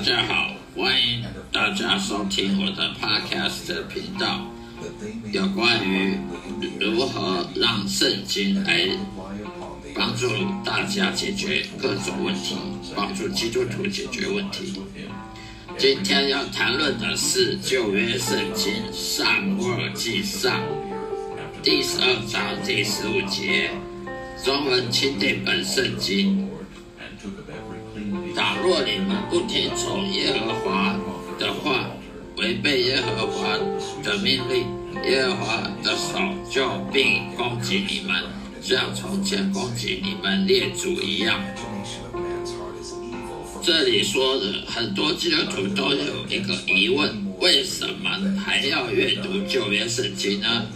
大家好，欢迎大家收听我的 Podcast 频道，有关于如何让圣经来帮助大家解决各种问题，帮助基督徒解决问题。今天要谈论的是旧约圣经撒母耳记上第十二章第十五节，中文钦定本圣经。若你们不听从耶和华的话，违背耶和华的命令，耶和华的手就必攻击你们，像从前攻击你们列祖一样。这里说的很多基督徒都有一个疑问：为什么还要阅读旧约圣经呢？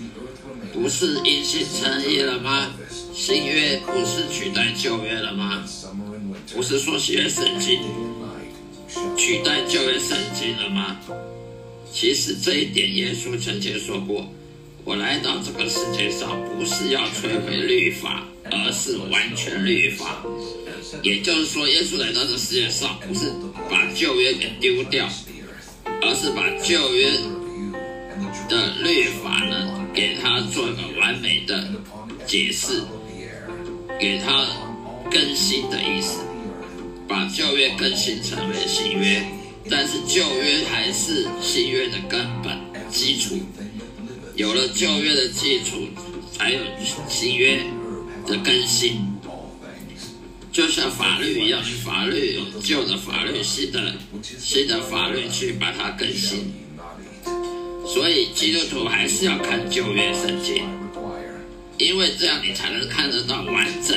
不是因信称义了吗？新约不是取代旧约了吗？不是说新约圣经取代旧约圣经了吗？其实这一点，耶稣曾经说过：“我来到这个世界上，不是要摧毁律法，而是完全律法。”也就是说，耶稣来到这个世界上，不是把旧约给丢掉，而是把旧约的律法呢，给它做一个完美的解释，给它更新的意思，把旧约更新成为新约。但是旧约还是新约的根本基础，有了旧约的基础，才有新约的更新。就像法律一样，法律有旧的法律，新的新的法律去把它更新。所以基督徒还是要看旧约圣经，因为这样你才能看得到完整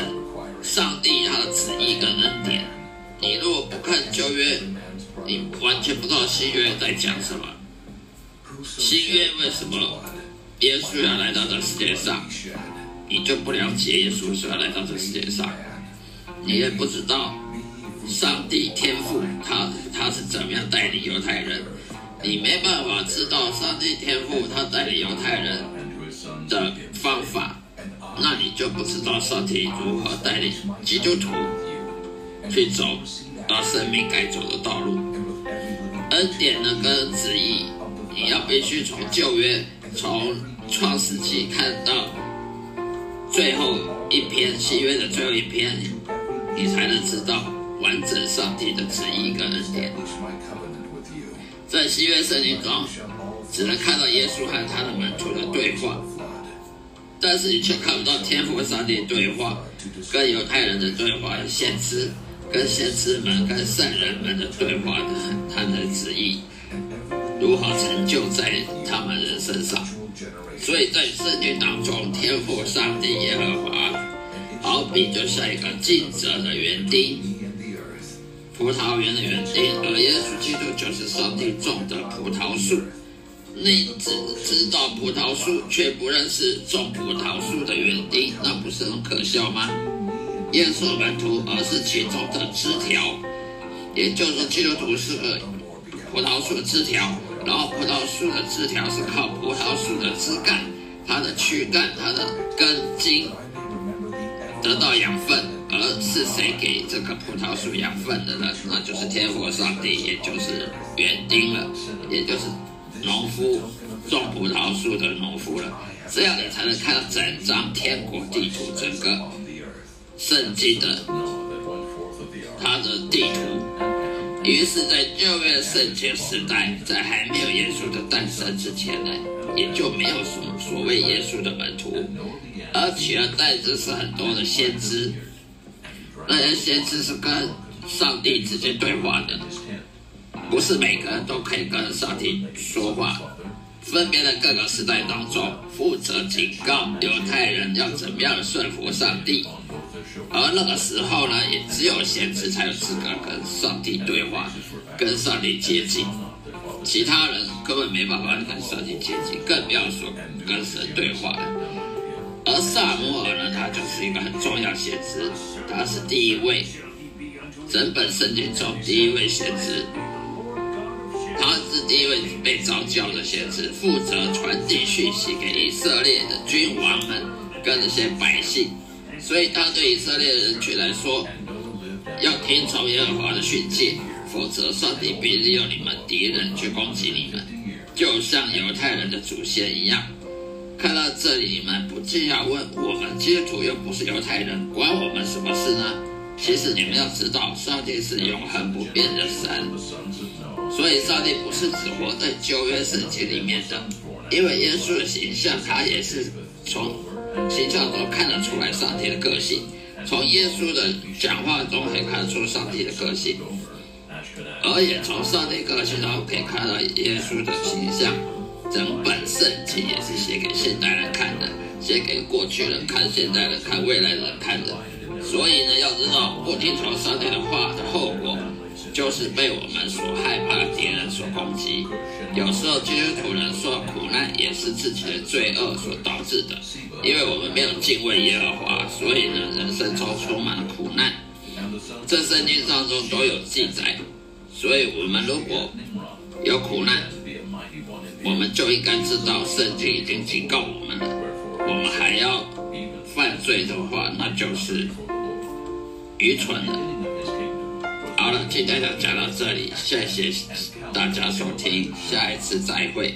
上帝他的旨意跟恩典。你如果不看旧约，你完全不知道新约在讲什么。新约为什么耶稣要来到这世界上？你就不了解耶稣是要来到这世界上，你也不知道上帝天父他他是怎么样带领犹太人，你没办法知道上帝天父他带领犹太人的方法，那你就不知道上帝如何带领基督徒去走到生命该走的道路。恩典呢跟旨意，你要必须从旧约，从创世纪看到最后一篇新约的最后一篇，你才能知道完整上帝的旨意跟恩典。在新约圣经中，只能看到耶稣和他的门徒的对话，但是你却看不到天父上帝对话，跟犹太人的对话，先知跟先知们、跟圣人们的对话的他的旨意。如何成就在他们人身上。所以在圣经当中，天父上帝耶和华，好比就像一个尽责的园丁，葡萄园的园丁，而耶稣基督就是上帝种的葡萄树。你只知道葡萄树，却不认识种葡萄树的园丁，那不是很可笑吗？耶稣门徒，而是其中的枝条，也就是说，基督徒是个葡萄树的枝条，然后葡萄树的枝条是靠葡萄树的枝干、它的躯干、它的根茎得到养分，而是谁给这个葡萄树养分的呢？那就是天父上帝，也就是园丁了，也就是农夫种葡萄树的农夫了。这样你才能看到整张天国地图，整个圣经的他的地图。于是，在旧约圣经时代，在还没有耶稣的诞生之前呢，也就没有什么所谓耶稣的门徒，而取而代之是很多的先知。那些先知是跟上帝直接对话的，不是每个人都可以跟上帝说话。分别在各个时代当中，负责警告犹太人要怎么样顺服上帝。而那个时候呢，也只有先知才有资格跟上帝对话，跟上帝接近。其他人根本没办法跟上帝接近，更不要说跟神对话了。而撒母耳呢，他就是一个很重要先知，他是第一位，整本圣经中第一位先知。他是第一位被召叫的先知，负责传递讯息给以色列的君王们跟那些百姓。所以他对以色列人群来说，要听从耶和华的训诫，否则上帝必利用你们敌人去攻击你们，就像犹太人的祖先一样。看到这里，你们不禁要问：我们基督徒又不是犹太人，关我们什么事呢？其实你们要知道，上帝是永恒不变的神，所以上帝不是只活在旧约圣经里面的，因为耶稣的形象，他也是从形象中看得出来上帝的个性，从耶稣的讲话中可以看出上帝的个性，而也从上帝个性中可以看到耶稣的形象。整本圣经也是写给现代人看的，写给过去人看，现代人看，未来人看的。所以呢，要知道不听从上帝的话的后果，就是被我们所害怕的敌人所攻击。有时候基督徒人说苦难也是自己的罪恶所导致的，因为我们没有敬畏耶和华，所以呢，人生中充满了苦难。这圣经当中都有记载，所以我们如果有苦难，我们就应该知道圣经已经警告我们了。我们还要犯罪的话，那就是愚蠢的。好了，今天就讲到这里，谢谢大家收听，下一次再会。